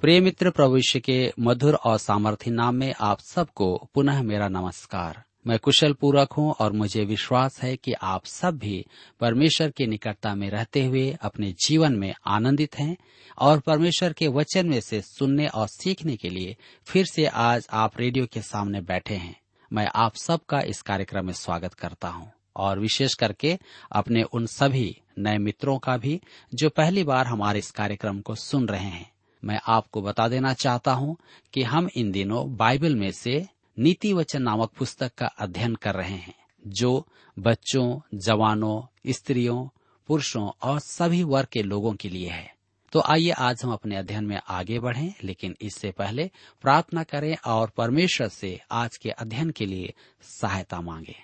प्रिय मित्र यीशु के मधुर और सामर्थ्य नाम में आप सबको पुनः मेरा नमस्कार। मैं कुशल पूर्वक हूँ और मुझे विश्वास है कि आप सब भी परमेश्वर की निकटता में रहते हुए अपने जीवन में आनंदित हैं और परमेश्वर के वचन में से सुनने और सीखने के लिए फिर से आज आप रेडियो के सामने बैठे हैं। मैं आप सबका इस कार्यक्रम में स्वागत करता हूँ और विशेष करके अपने उन सभी नए मित्रों का भी जो पहली बार हमारे इस कार्यक्रम को सुन रहे हैं। मैं आपको बता देना चाहता हूँ कि हम इन दिनों बाइबल में से नीति वचन नामक पुस्तक का अध्ययन कर रहे हैं, जो बच्चों, जवानों, स्त्रियों, पुरुषों और सभी वर्ग के लोगों के लिए है। तो आइए आज हम अपने अध्ययन में आगे बढ़ें, लेकिन इससे पहले प्रार्थना करें और परमेश्वर से आज के अध्ययन के लिए सहायता मांगे।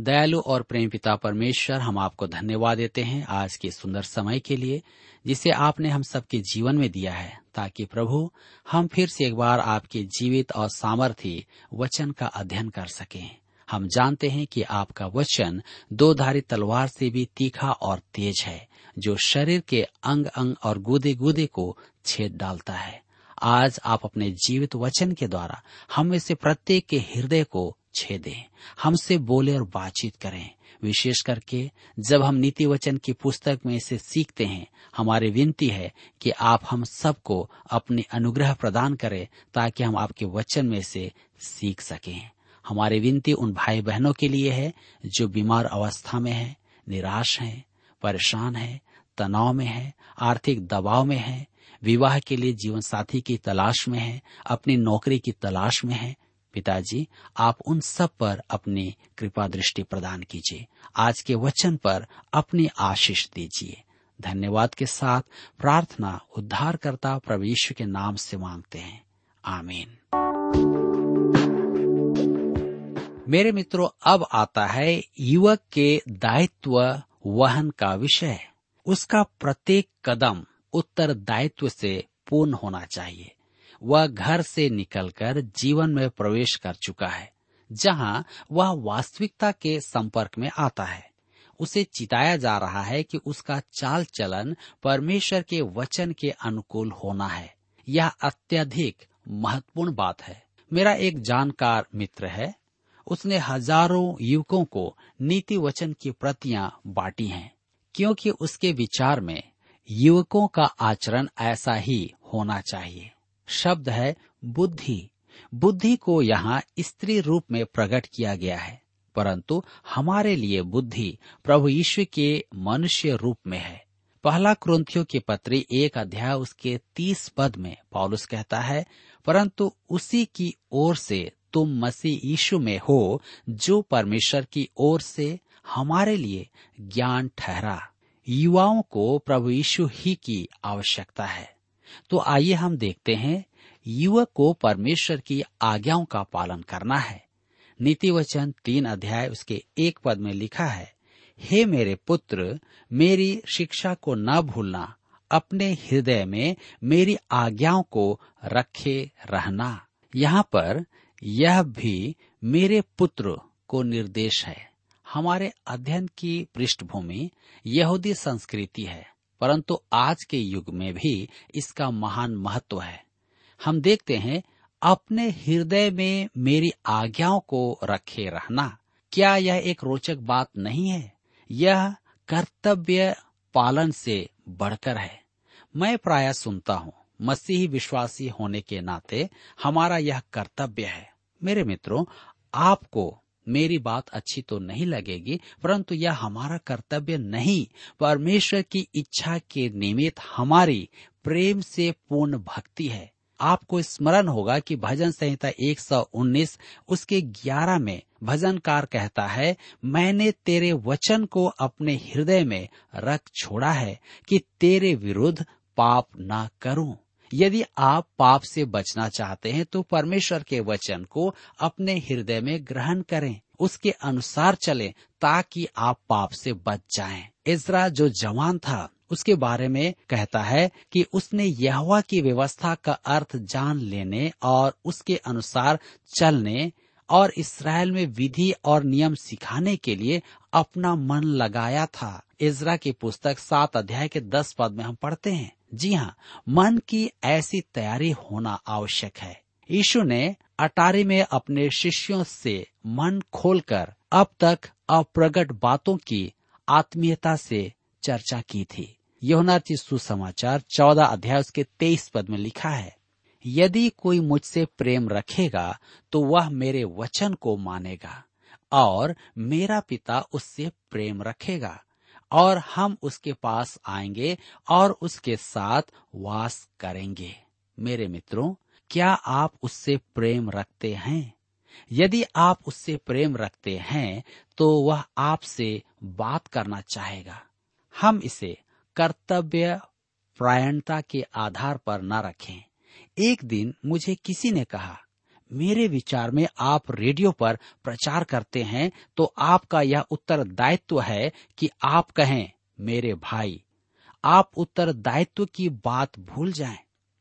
दयालु और प्रेम पिता परमेश्वर, हम आपको धन्यवाद देते हैं आज के सुंदर समय के लिए, जिसे आपने हम सबके जीवन में दिया है। ताकि प्रभु, हम फिर से एक बार आपके जीवित और सामर्थ्य वचन का अध्ययन कर सकें। हम जानते हैं कि आपका वचन दो धारी तलवार से भी तीखा और तेज है, जो शरीर के अंग अंग और गुदे गुदे को छेद डालता है। आज आप अपने जीवित वचन के द्वारा हम में से प्रत्येक के हृदय को छेदें। हमसे बोले और बातचीत करें। विशेष करके जब हम नीति वचन की पुस्तक में इसे सीखते हैं, हमारी विनती है कि आप हम सबको अपने अनुग्रह प्रदान करें ताकि हम आपके वचन में से सीख सकें। हमारी विनती उन भाई बहनों के लिए है जो बीमार अवस्था में है, निराश हैं, परेशान है, तनाव में है, आर्थिक दबाव में है, विवाह के लिए जीवन साथी की तलाश में है, अपनी नौकरी की तलाश में है पिताजी, आप उन सब पर अपनी कृपा दृष्टि प्रदान कीजिए। आज के वचन पर अपनी आशीष दीजिए। धन्यवाद के साथ प्रार्थना उद्धारकर्ता प्रभु यीशु के नाम से मांगते हैं। आमीन। मेरे मित्रों, अब आता है युवक के दायित्व वहन का विषय। उसका प्रत्येक कदम उत्तरदायित्व से पूर्ण होना चाहिए। वह घर से निकलकर जीवन में प्रवेश कर चुका है, जहाँ वह वास्तविकता के संपर्क में आता है। उसे चिताया जा रहा है कि उसका चाल चलन परमेश्वर के वचन के अनुकूल होना है। यह अत्यधिक महत्वपूर्ण बात है। मेरा एक जानकार मित्र है। उसने हज़ारों युवकों को नीति वचन की प्रतियाँ बांटी हैं, क्योंकि उसके विचार में युवकों का आचरण ऐसा ही होना चाहिए। शब्द है बुद्धि। बुद्धि को यहाँ स्त्री रूप में प्रकट किया गया है, परंतु हमारे लिए बुद्धि प्रभु यीशु के मनुष्य रूप में है। पहला क्रंथियों की पत्री एक अध्याय उसके तीस पद में पॉलुस कहता है, परंतु उसी की ओर से तुम मसीह यीशु में हो, जो परमेश्वर की ओर से हमारे लिए ज्ञान ठहरा। युवाओं को प्रभु यीशु ही की आवश्यकता है। तो आइए हम देखते हैं, युवक को परमेश्वर की आज्ञाओं का पालन करना है। नीति वचन तीन अध्याय उसके एक पद में लिखा है, हे मेरे पुत्र, मेरी शिक्षा को न भूलना, अपने हृदय में मेरी आज्ञाओं को रखे रहना। यहाँ पर यह भी मेरे पुत्र को निर्देश है। हमारे अध्ययन की पृष्ठभूमि यहूदी संस्कृति है। परंतु आज के युग में भी इसका महान महत्व है। हम देखते हैं, अपने हृदय में मेरी आज्ञाओं को रखे रहना। क्या यह एक रोचक बात नहीं है? यह कर्तव्य पालन से बढ़कर है। मैं प्राय सुनता हूँ, मसीही विश्वासी होने के नाते हमारा यह कर्तव्य है। मेरे मित्रों, आपको मेरी बात अच्छी तो नहीं लगेगी, परंतु यह हमारा कर्तव्य नहीं। परमेश्वर की इच्छा के निमित्त हमारी प्रेम से पूर्ण भक्ति है। आपको स्मरण होगा कि भजन संहिता 119 उसके 11 में भजनकार कहता है, मैंने तेरे वचन को अपने हृदय में रख छोड़ा है कि तेरे विरुद्ध पाप ना करूँ। यदि आप पाप से बचना चाहते हैं तो परमेश्वर के वचन को अपने हृदय में ग्रहण करें। उसके अनुसार चलें, ताकि आप पाप से बच जाएँ। इजरा जो जवान था, उसके बारे में कहता है कि उसने यहवा की व्यवस्था का अर्थ जान लेने और उसके अनुसार चलने और इसराइल में विधि और नियम सिखाने के लिए अपना मन लगाया था। इजरा की पुस्तक सात अध्याय के दस पद में हम पढ़ते हैं। जी हाँ मन की ऐसी तैयारी होना आवश्यक है। यीशु ने अटारी में अपने शिष्यों से मन खोलकर अब तक अप्रगट बातों की आत्मीयता से चर्चा की थी। यमुना सुसमाचार चौदह अध्याय उसके तेईस पद में लिखा है, यदि कोई मुझसे प्रेम रखेगा तो वह मेरे वचन को मानेगा और मेरा पिता उससे प्रेम रखेगा। और हम उसके पास आएँगे और उसके साथ वास करेंगे। मेरे मित्रों, क्या आप उससे प्रेम रखते हैं? यदि आप उससे प्रेम रखते हैं तो वह आपसे बात करना चाहेगा। हम इसे कर्तव्य प्रायणता के आधार पर न रखें। एक दिन मुझे किसी ने कहा मेरे विचार में आप रेडियो पर प्रचार करते हैं तो आपका यह उत्तरदायित्व है कि आप कहें, मेरे भाई, आप उत्तरदायित्व की बात भूल जाएँ।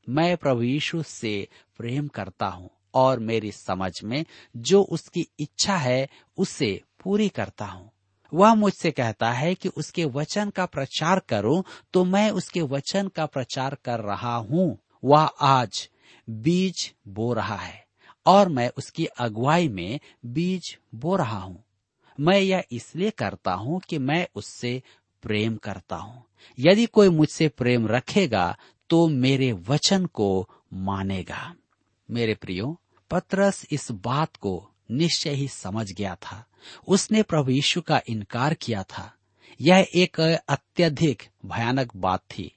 मैं प्रभु यीशु से प्रेम करता हूँ और मेरी समझ में जो उसकी इच्छा है, उसे पूरी करता हूँ। वह मुझसे कहता है कि उसके वचन का प्रचार करूँ तो मैं उसके वचन का प्रचार कर रहा हूँ। वह आज बीज बो रहा है। और मैं उसकी अगुवाई में बीज बो रहा हूँ। मैं यह इसलिए करता हूँ कि मैं उससे प्रेम करता हूँ। यदि कोई मुझसे प्रेम रखेगा तो मेरे वचन को मानेगा। मेरे प्रियो, पत्रस इस बात को निश्चय ही समझ गया था। उसने प्रभु यीशु का इनकार किया था। यह एक अत्यधिक भयानक बात थी।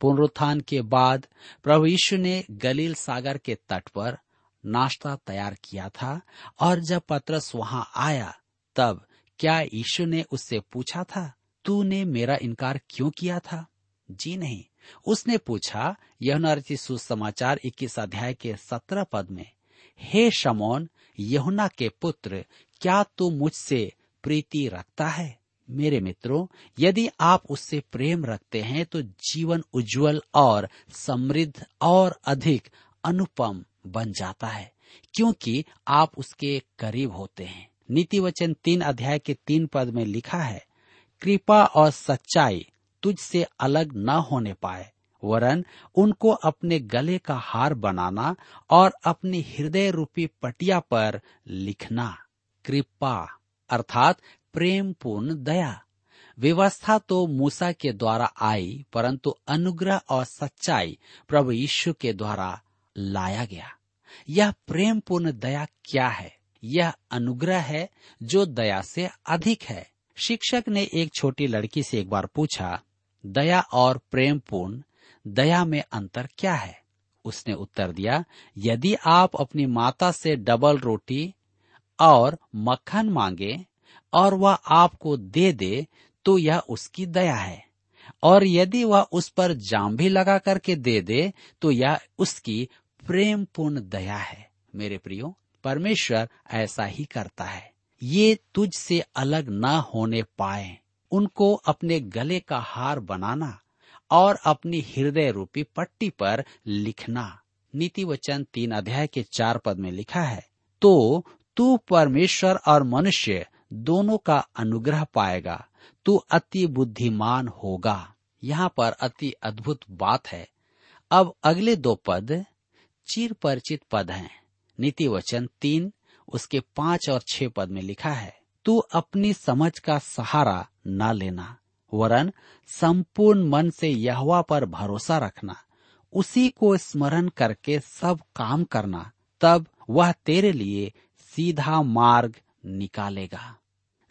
पुनरुत्थान के बाद प्रभु यीशु ने गलील सागर के तट पर नाश्ता तैयार किया था और जब पत्रस वहाँ आया, तब क्या यीशु ने उससे पूछा था, तूने मेरा इनकार क्यों किया था? जी नहीं। उसने पूछा यह सुसमाचार इक्कीस अध्याय के सत्रह पद में, हे शमोन, यहुना के पुत्र, क्या तू मुझसे प्रीति रखता है? मेरे मित्रों, यदि आप उससे प्रेम रखते हैं तो जीवन उज्जवल और समृद्ध और अधिक अनुपम बन जाता है, क्योंकि आप उसके करीब होते हैं। नीति वचन तीन अध्याय के तीन पद में लिखा है, कृपा और सच्चाई तुझसे अलग न होने पाए, वरन उनको अपने गले का हार बनाना और अपनी हृदय रूपी पटिया पर लिखना। कृपा, अर्थात प्रेम पूर्ण दया। व्यवस्था तो मूसा के द्वारा आई, परंतु अनुग्रह और सच्चाई प्रभु यीशु के द्वारा लाया गया। यह प्रेम पूर्ण दया क्या है? यह अनुग्रह है जो दया से अधिक है। शिक्षक ने एक छोटी लड़की से एक बार पूछा, दया और प्रेम पूर्ण दया में अंतर क्या है? उसने उत्तर दिया, यदि आप अपनी माता से डबल रोटी और मक्खन मांगे और वह आपको दे दे तो यह उसकी दया है। और यदि वह उस पर जाम भी लगा करके दे दे तो यह उसकी प्रेम पूर्ण दया है, मेरे प्रियो। परमेश्वर ऐसा ही करता है। ये तुझ से अलग न होने पाए। उनको अपने गले का हार बनाना और अपनी हृदय रूपी पट्टी पर लिखना। नीति वचन तीन अध्याय के चार पद में लिखा है तो तू परमेश्वर और मनुष्य दोनों का अनुग्रह पाएगा। तू अति बुद्धिमान होगा। यहाँ पर अति अद्भुत बात है। अब अगले दो पद चिर परिचित पद हैं। नीति वचन तीन, उसके पाँच और छह पद में लिखा है, तू अपनी समझ का सहारा न लेना, वरन संपूर्ण मन से यहवा पर भरोसा रखना, उसी को स्मरण करके सब काम करना, तब वह तेरे लिए सीधा मार्ग निकालेगा।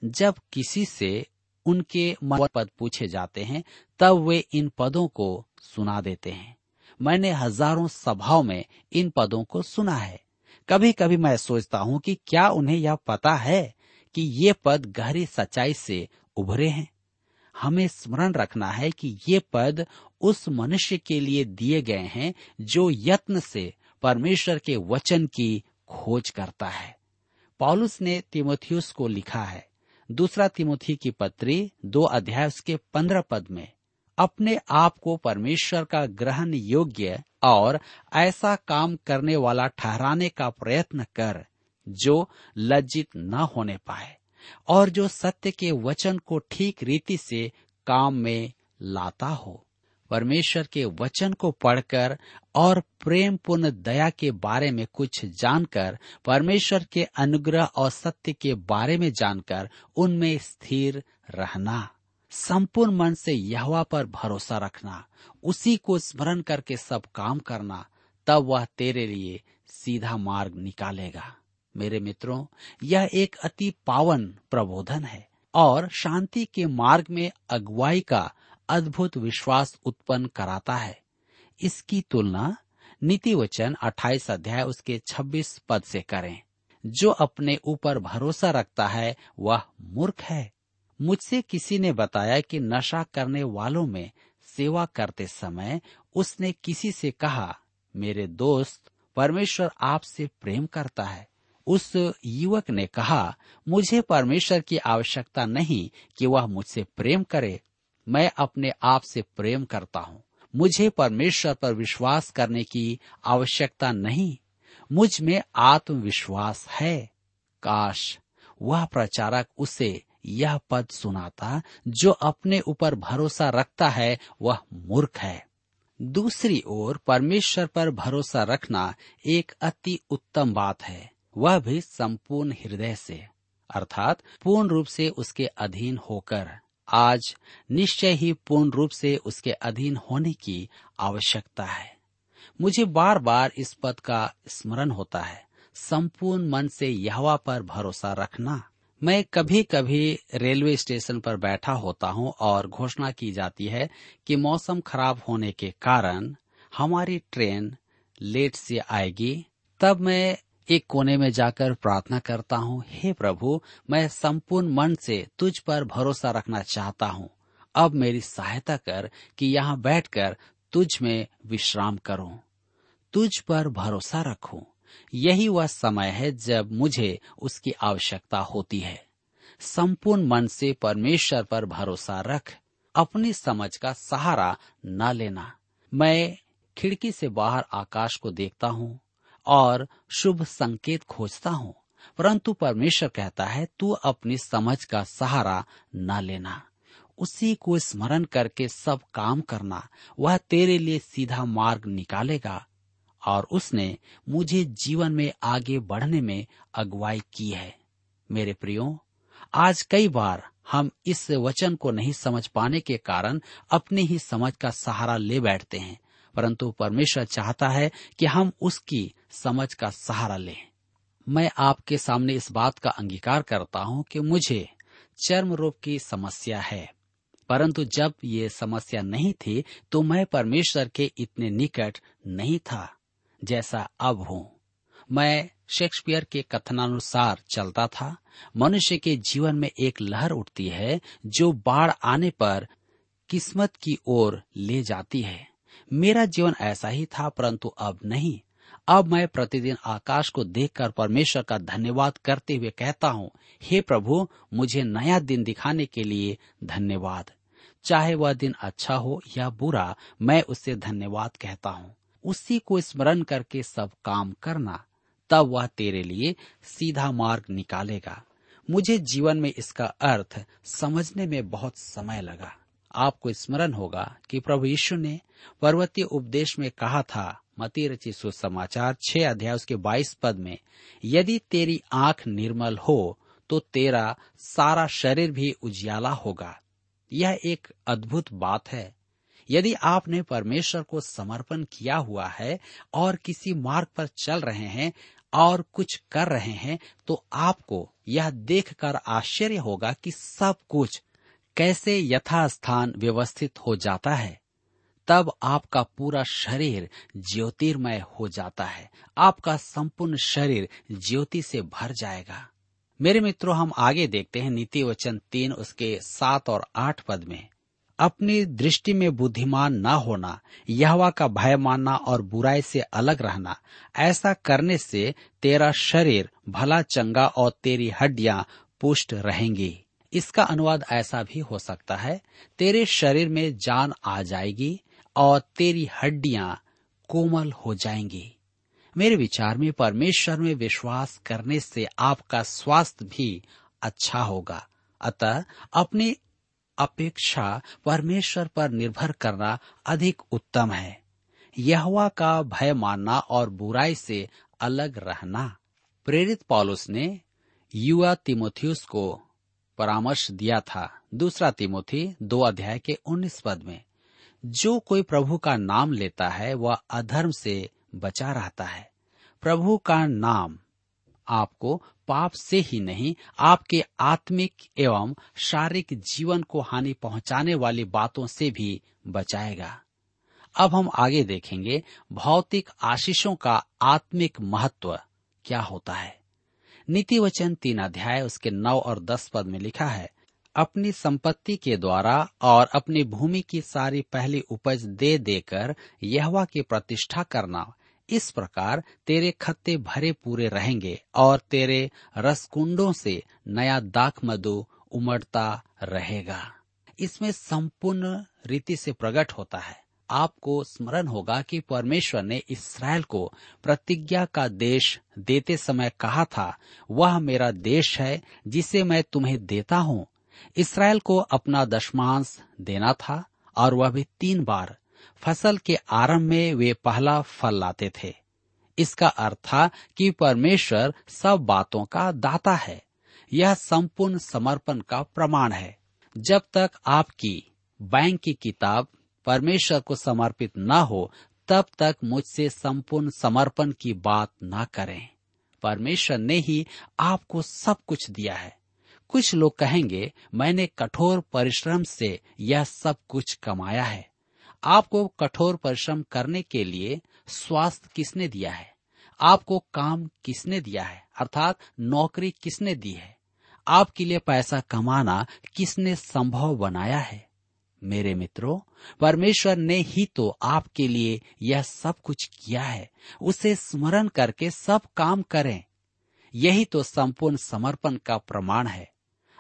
जब किसी से उनके मन पद पूछे जाते हैं, तब वे इन पदों को सुना देते हैं। मैंने हज़ारों सभाओं में इन पदों को सुना है। कभी कभी मैं सोचता हूँ कि क्या उन्हें यह पता है कि ये पद गहरी सच्चाई से उभरे हैं। हमें स्मरण रखना है कि ये पद उस मनुष्य के लिए दिए गए हैं जो यत्न से परमेश्वर के वचन की खोज करता है। पॉलुस ने तिमोथियस को लिखा है। दूसरा तिमोथी की पत्री दो अध्याय उसके पंद्रह पद में अपने आप को परमेश्वर का ग्रहण योग्य और ऐसा काम करने वाला ठहराने का प्रयत्न कर, जो लज्जित न होने पाए, और जो सत्य के वचन को ठीक रीति से काम में लाता हो। परमेश्वर के वचन को पढ़कर और प्रेम पूर्ण दया के बारे में कुछ जानकर, परमेश्वर के अनुग्रह और सत्य के बारे में जानकर उनमें स्थिर रहना। संपूर्ण मन से यहवा पर भरोसा रखना, उसी को स्मरण करके सब काम करना, तब वह तेरे लिए सीधा मार्ग निकालेगा। मेरे मित्रों, यह एक अति पावन प्रबोधन है और शांति के मार्ग में अगुवाई का अद्भुत विश्वास उत्पन्न कराता है। इसकी तुलना नीति वचन अट्ठाईस अध्याय उसके 26 पद से करें। जो अपने ऊपर भरोसा रखता है, वह मूर्ख है। मुझसे किसी ने बताया कि नशा करने वालों में सेवा करते समय उसने किसी से कहा, मेरे दोस्त, परमेश्वर आपसे प्रेम करता है। उस युवक ने कहा, मुझे परमेश्वर की आवश्यकता नहीं कि वह मुझसे प्रेम करे। मैं अपने आप से प्रेम करता हूँ। मुझे परमेश्वर पर विश्वास करने की आवश्यकता नहीं। मुझमें आत्मविश्वास है। काश वह प्रचारक उसे यह पद सुनाता, जो अपने ऊपर भरोसा रखता है, वह मूर्ख है। दूसरी ओर परमेश्वर पर भरोसा रखना एक अति उत्तम बात है, वह भी संपूर्ण हृदय से, अर्थात पूर्ण रूप से उसके अधीन होकर। आज निश्चय ही पूर्ण रूप से उसके अधीन होने की आवश्यकता है। मुझे बार बार इस पद का स्मरण होता है, संपूर्ण मन से यहवा पर भरोसा रखना। मैं कभी कभी रेलवे स्टेशन पर बैठा होता हूँ और घोषणा की जाती है कि मौसम खराब होने के कारण हमारी ट्रेन लेट से आएगी। तब मैं एक कोने में जाकर प्रार्थना करता हूँ, हे प्रभु, मैं संपूर्ण मन से तुझ पर भरोसा रखना चाहता हूँ। अब मेरी सहायता कर कि यहाँ बैठकर तुझ में विश्राम करूँ। तुझ पर भरोसा रखूँ। यही वह समय है जब मुझे उसकी आवश्यकता होती है। संपूर्ण मन से परमेश्वर पर भरोसा रख, अपनी समझ का सहारा न लेना। मैं खिड़की से बाहर आकाश को देखता हूँ और शुभ संकेत खोजता हूँ, परंतु परमेश्वर कहता है, तू अपनी समझ का सहारा न लेना। उसी को स्मरण करके सब काम करना। वह तेरे लिए सीधा मार्ग निकालेगा और उसने मुझे जीवन में आगे बढ़ने में अगुवाई की है। मेरे प्रियो, आज कई बार हम इस वचन को नहीं समझ पाने के कारण अपनी ही समझ का सहारा ले बैठते हैं, परंतु परमेश्वर चाहता है कि हम उसकी समझ का सहारा लें। मैं आपके सामने इस बात का अंगीकार करता हूँ कि मुझे चर्म रोग की समस्या है, परंतु जब ये समस्या नहीं थी तो मैं परमेश्वर के इतने निकट नहीं था। जैसा अब हूँ। मैं शेक्सपियर के कथनानुसार चलता था। मनुष्य के जीवन में एक लहर उठती है, जो बाढ़ आने पर किस्मत की ओर ले जाती है। मेरा जीवन ऐसा ही था, परंतु अब नहीं। अब मैं प्रतिदिन आकाश को देखकर परमेश्वर का धन्यवाद करते हुए कहता हूँ, हे प्रभु, मुझे नया दिन दिखाने के लिए धन्यवाद। चाहे वह दिन अच्छा हो या बुरा, मैं उससे धन्यवाद कहता हूँ। उसी को स्मरण करके सब काम करना, तब वह तेरे लिए सीधा मार्ग निकालेगा। मुझे जीवन में इसका अर्थ समझने में बहुत समय लगा। आपको स्मरण होगा कि प्रभु यीशु ने पर्वतीय उपदेश में कहा था मती रची सुसमाचार छह अध्याय उसके बाईस पद में, यदि तेरी आँख निर्मल हो तो तेरा सारा शरीर भी उजियाला होगा। यह एक अद्भुत बात है। यदि आपने परमेश्वर को समर्पण किया हुआ है और किसी मार्ग पर चल रहे हैं और कुछ कर रहे हैं तो आपको यह देखकर आश्चर्य होगा कि सब कुछ कैसे यथास्थान व्यवस्थित हो जाता है। तब आपका पूरा शरीर ज्योतिर्मय हो जाता है। आपका संपूर्ण शरीर ज्योति से भर जाएगा। मेरे मित्रों, हम आगे देखते हैं नीति वचन तीन, उसके सात और आठ पद में। अपनी दृष्टि में बुद्धिमान न होना, यहवा का भय मानना और बुराई से अलग रहना, ऐसा करने से तेरा शरीर भला चंगा और तेरी हड्डियाँ पुष्ट रहेंगी। इसका अनुवाद ऐसा भी हो सकता है, तेरे शरीर में जान आ जाएगी और तेरी हड्डियाँ कोमल हो जाएँगी। मेरे विचार में परमेश्वर में विश्वास करने से आपका स्वास्थ्य भी अच्छा होगा। अतः अपनी अपेक्षा परमेश्वर पर निर्भर करना अधिक उत्तम है। यहवा का भय मानना और बुराई से अलग रहना। प्रेरित पॉलुस ने युवा तिमोथियस को परामर्श दिया था। दूसरा तिमोथी दो अध्याय के उन्नीस पद में, जो कोई प्रभु का नाम लेता है, वह अधर्म से बचा रहता है। प्रभु का नाम आपको पाप से ही नहीं, आपके आत्मिक एवं शारीरिक जीवन को हानि पहुँचाने वाली बातों से भी बचाएगा। अब हम आगे देखेंगे भौतिक आशीषों का आत्मिक महत्व क्या होता है। नीति वचन तीन अध्याय, उसके नौ और दस पद में लिखा है, अपनी संपत्ति के द्वारा और अपनी भूमि की सारी पहली उपज दे देकर यहवा की प्रतिष्ठा करना इस प्रकार तेरे खत्ते भरे पूरे रहेंगे और तेरे रसकुंडों से नया दाख मधु उमड़ता रहेगा। इसमें संपूर्ण रीति से प्रकट होता है। आपको स्मरण होगा कि परमेश्वर ने इसराइल को प्रतिज्ञा का देश देते समय कहा था, वह मेरा देश है, जिसे मैं तुम्हें देता हूँ। इसराइल को अपना दशमांश देना था और वह भी तीन बार फ़सल के आरंभ में वे पहला फल लाते थे। इसका अर्थ था कि परमेश्वर सब बातों का दाता है। यह संपूर्ण समर्पण का प्रमाण है। जब तक आपकी बैंक की किताब परमेश्वर को समर्पित न हो, तब तक मुझसे संपूर्ण समर्पण की बात न करें। परमेश्वर ने ही आपको सब कुछ दिया है। कुछ लोग कहेंगे, मैंने कठोर परिश्रम से यह सब कुछ कमाया है। आपको कठोर परिश्रम करने के लिए स्वास्थ्य किसने दिया है? आपको काम किसने दिया है? अर्थात नौकरी किसने दी है? आपके लिए पैसा कमाना किसने संभव बनाया है? मेरे मित्रों, परमेश्वर ने ही तो आपके लिए यह सब कुछ किया है। उसे स्मरण करके सब काम करें। यही तो संपूर्ण समर्पण का प्रमाण है।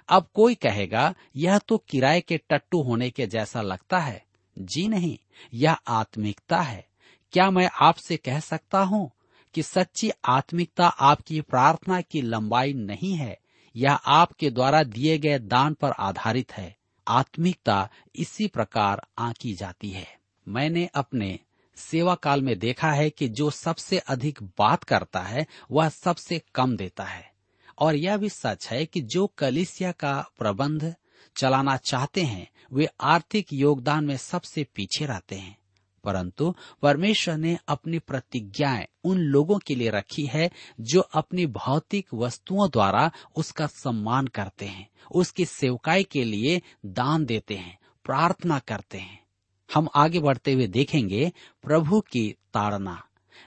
अब कोई कहेगा, यह तो किराए के टट्टू होने के जैसा लगता है। जी नहीं, यह आत्मिकता है। क्या मैं आपसे कह सकता हूँ कि सच्ची आत्मिकता आपकी प्रार्थना की लंबाई नहीं है, यह आपके द्वारा दिए गए दान पर आधारित है। आत्मिकता इसी प्रकार आंकी जाती है। मैंने अपने सेवा काल में देखा है कि जो सबसे अधिक बात करता है, वह सबसे कम देता है। और यह भी सच है कि जो कलिसिया का प्रबंध चलाना चाहते हैं, वे आर्थिक योगदान में सबसे पीछे रहते हैं। परंतु परमेश्वर ने अपनी प्रतिज्ञाएँ उन लोगों के लिए रखी है जो अपनी भौतिक वस्तुओं द्वारा उसका सम्मान करते हैं, उसकी सेवकाई के लिए दान देते हैं, प्रार्थना करते हैं। हम आगे बढ़ते हुए देखेंगे प्रभु की ताड़ना।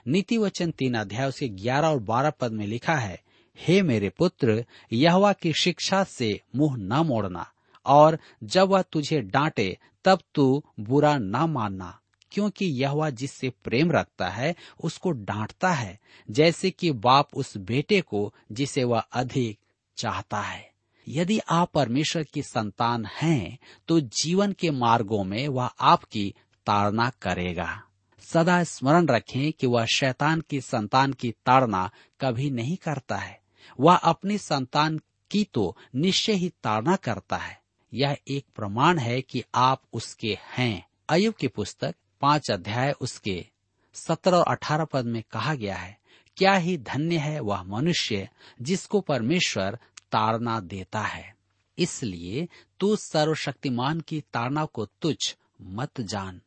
नीति वचन तीन अध्याय उसके ग्यारह और बारह पद में लिखा है, हे मेरे पुत्र, यहवा की शिक्षा से मुँह न मोड़ना और जब वह तुझे डांटे, तब तू बुरा न मानना, क्योंकि यह जिससे प्रेम रखता है, उसको डांटता है, जैसे कि बाप उस बेटे को, जिसे वह अधिक चाहता है। यदि आप परमेश्वर की संतान हैं तो जीवन के मार्गों में वह आपकी ताड़ना करेगा। सदा स्मरण रखें कि वह शैतान की संतान की ताड़ना कभी नहीं करता है। वह अपनी संतान की तो निश्चय ही ताड़ना करता है। यह एक प्रमाण है कि आप उसके हैं। अयुब की पुस्तक, पाँच अध्याय उसके सत्रह और अठारह पद में कहा गया है, क्या ही धन्य है वह मनुष्य जिसको परमेश्वर ताड़ना देता है। इसलिए तू सर्वशक्तिमान की ताड़ना को तुच्छ मत जान,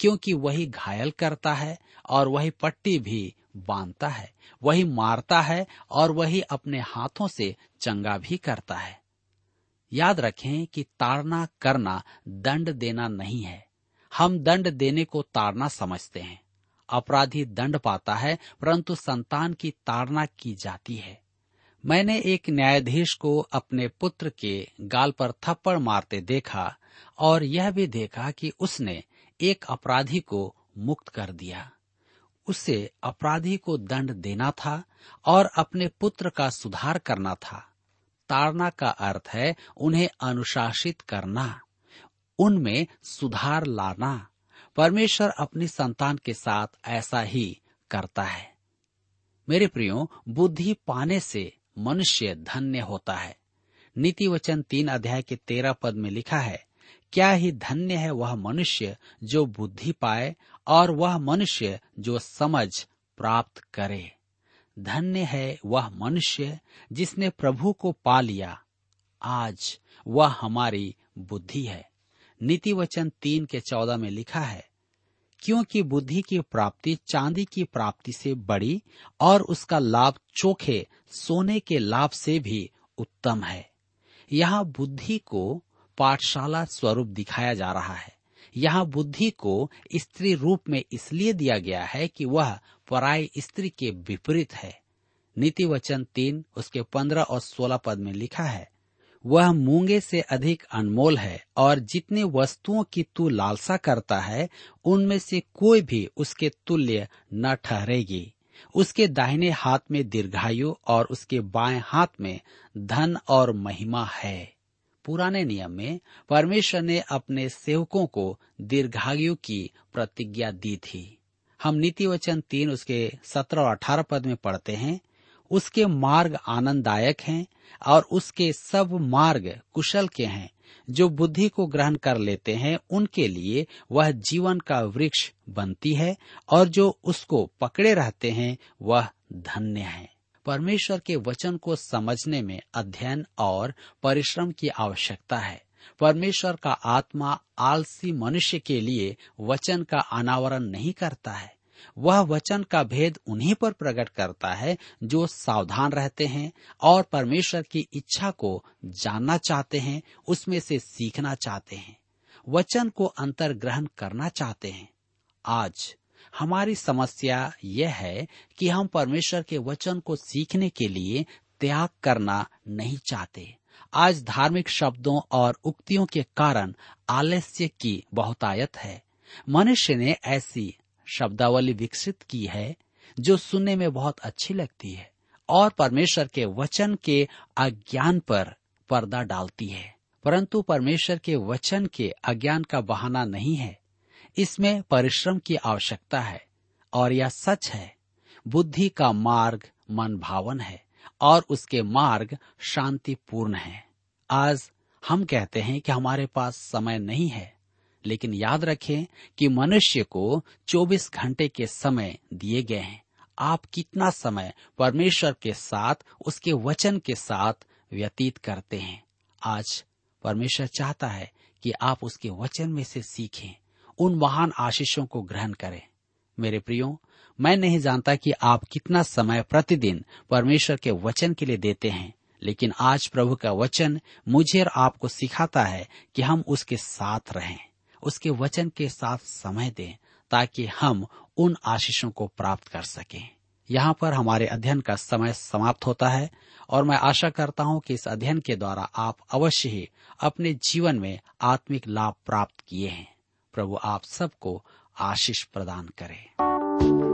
क्योंकि वही घायल करता है और वही पट्टी भी बांधता है, वही मारता है और वही अपने हाथों से चंगा भी करता है। याद रखें कि ताड़ना करना दंड देना नहीं है। हम दंड देने को ताड़ना समझते हैं। अपराधी दंड पाता है, परंतु संतान की ताड़ना की जाती है। मैंने एक न्यायाधीश को अपने पुत्र के गाल पर थप्पड़ मारते देखा और यह भी देखा कि उसने एक अपराधी को मुक्त कर दिया। उसे अपराधी को दंड देना था और अपने पुत्र का सुधार करना था। ताड़ना का अर्थ है उन्हें अनुशासित करना, उनमें सुधार लाना। परमेश्वर अपनी संतान के साथ ऐसा ही करता है। मेरे प्रियो, बुद्धि पाने से मनुष्य धन्य होता है। नीति वचन तीन अध्याय के तेरह पद में लिखा है, क्या ही धन्य है वह मनुष्य जो बुद्धि पाए और वह मनुष्य जो समझ प्राप्त करे। धन्य है वह मनुष्य जिसने प्रभु को पा लिया। आज वह हमारी बुद्धि है। नीति वचन तीन के चौदह में लिखा है, क्योंकि बुद्धि की प्राप्ति चांदी की प्राप्ति से बड़ी और उसका लाभ चोखे सोने के लाभ से भी उत्तम है। यहाँ बुद्धि को पाठशाला स्वरूप दिखाया जा रहा है। यहाँ बुद्धि को स्त्री रूप में इसलिए दिया गया है कि वह पराई स्त्री के विपरीत है। नीति वचन तीन, उसके पंद्रह और सोलह पद में लिखा है, वह मूँगे से अधिक अनमोल है और जितने वस्तुओं की तू लालसा करता है, उनमें से कोई भी उसके तुल्य न ठहरेगी। उसके दाहिने हाथ में दीर्घायु और उसके बाएँ हाथ में धन और महिमा है। पुराने नियम में परमेश्वर ने अपने सेवकों को दीर्घायु की प्रतिज्ञा दी थी। हम नीति वचन तीन, उसके सत्रह और अठारह पद में पढ़ते हैं, उसके मार्ग आनंददायक हैं और उसके सब मार्ग कुशल के हैं। जो बुद्धि को ग्रहण कर लेते हैं, उनके लिए वह जीवन का वृक्ष बनती है और जो उसको पकड़े रहते हैं, वह धन्य है। परमेश्वर के वचन को समझने में अध्ययन और परिश्रम की आवश्यकता है। परमेश्वर का आत्मा आलसी मनुष्य के लिए वचन का अनावरण नहीं करता है। वह वचन का भेद उन्हीं पर प्रकट करता है जो सावधान रहते हैं और परमेश्वर की इच्छा को जानना चाहते हैं, उसमें से सीखना चाहते हैं। वचन को अंतर ग्रहण करना चाहते हैं। आज हमारी समस्या यह है कि हम परमेश्वर के वचन को सीखने के लिए त्याग करना नहीं चाहते। आज धार्मिक शब्दों और उक्तियों के कारण आलस्य की बहुतायत है। मनुष्य ने ऐसी शब्दावली विकसित की है जो सुनने में बहुत अच्छी लगती है और परमेश्वर के वचन के अज्ञान पर पर्दा डालती है। परंतु परमेश्वर के वचन के अज्ञान का बहाना नहीं है। इसमें परिश्रम की आवश्यकता है और यह सच है। बुद्धि का मार्ग मन भावन है। और उसके मार्ग शांतिपूर्ण है। आज हम कहते हैं कि हमारे पास समय नहीं है, लेकिन याद रखें कि मनुष्य को 24 घंटे के समय दिए गए हैं। आप कितना समय परमेश्वर के साथ, उसके वचन के साथ व्यतीत करते हैं। आज परमेश्वर चाहता है कि आप उसके वचन में से सीखें, उन महान आशीषों को ग्रहण करें। मेरे प्रियो मैं नहीं जानता कि आप कितना समय प्रतिदिन परमेश्वर के वचन के लिए देते हैं, लेकिन आज प्रभु का वचन मुझे और आपको सिखाता है कि हम उसके साथ रहें, उसके वचन के साथ समय दें, ताकि हम उन आशीषों को प्राप्त कर सकें। यहाँ पर हमारे अध्ययन का समय समाप्त होता है, और मैं आशा करता हूँ कि इस अध्ययन के द्वारा आप अवश्य ही अपने जीवन में आत्मिक लाभ प्राप्त किए हैं। प्रभु आप सबको आशीष प्रदान करें।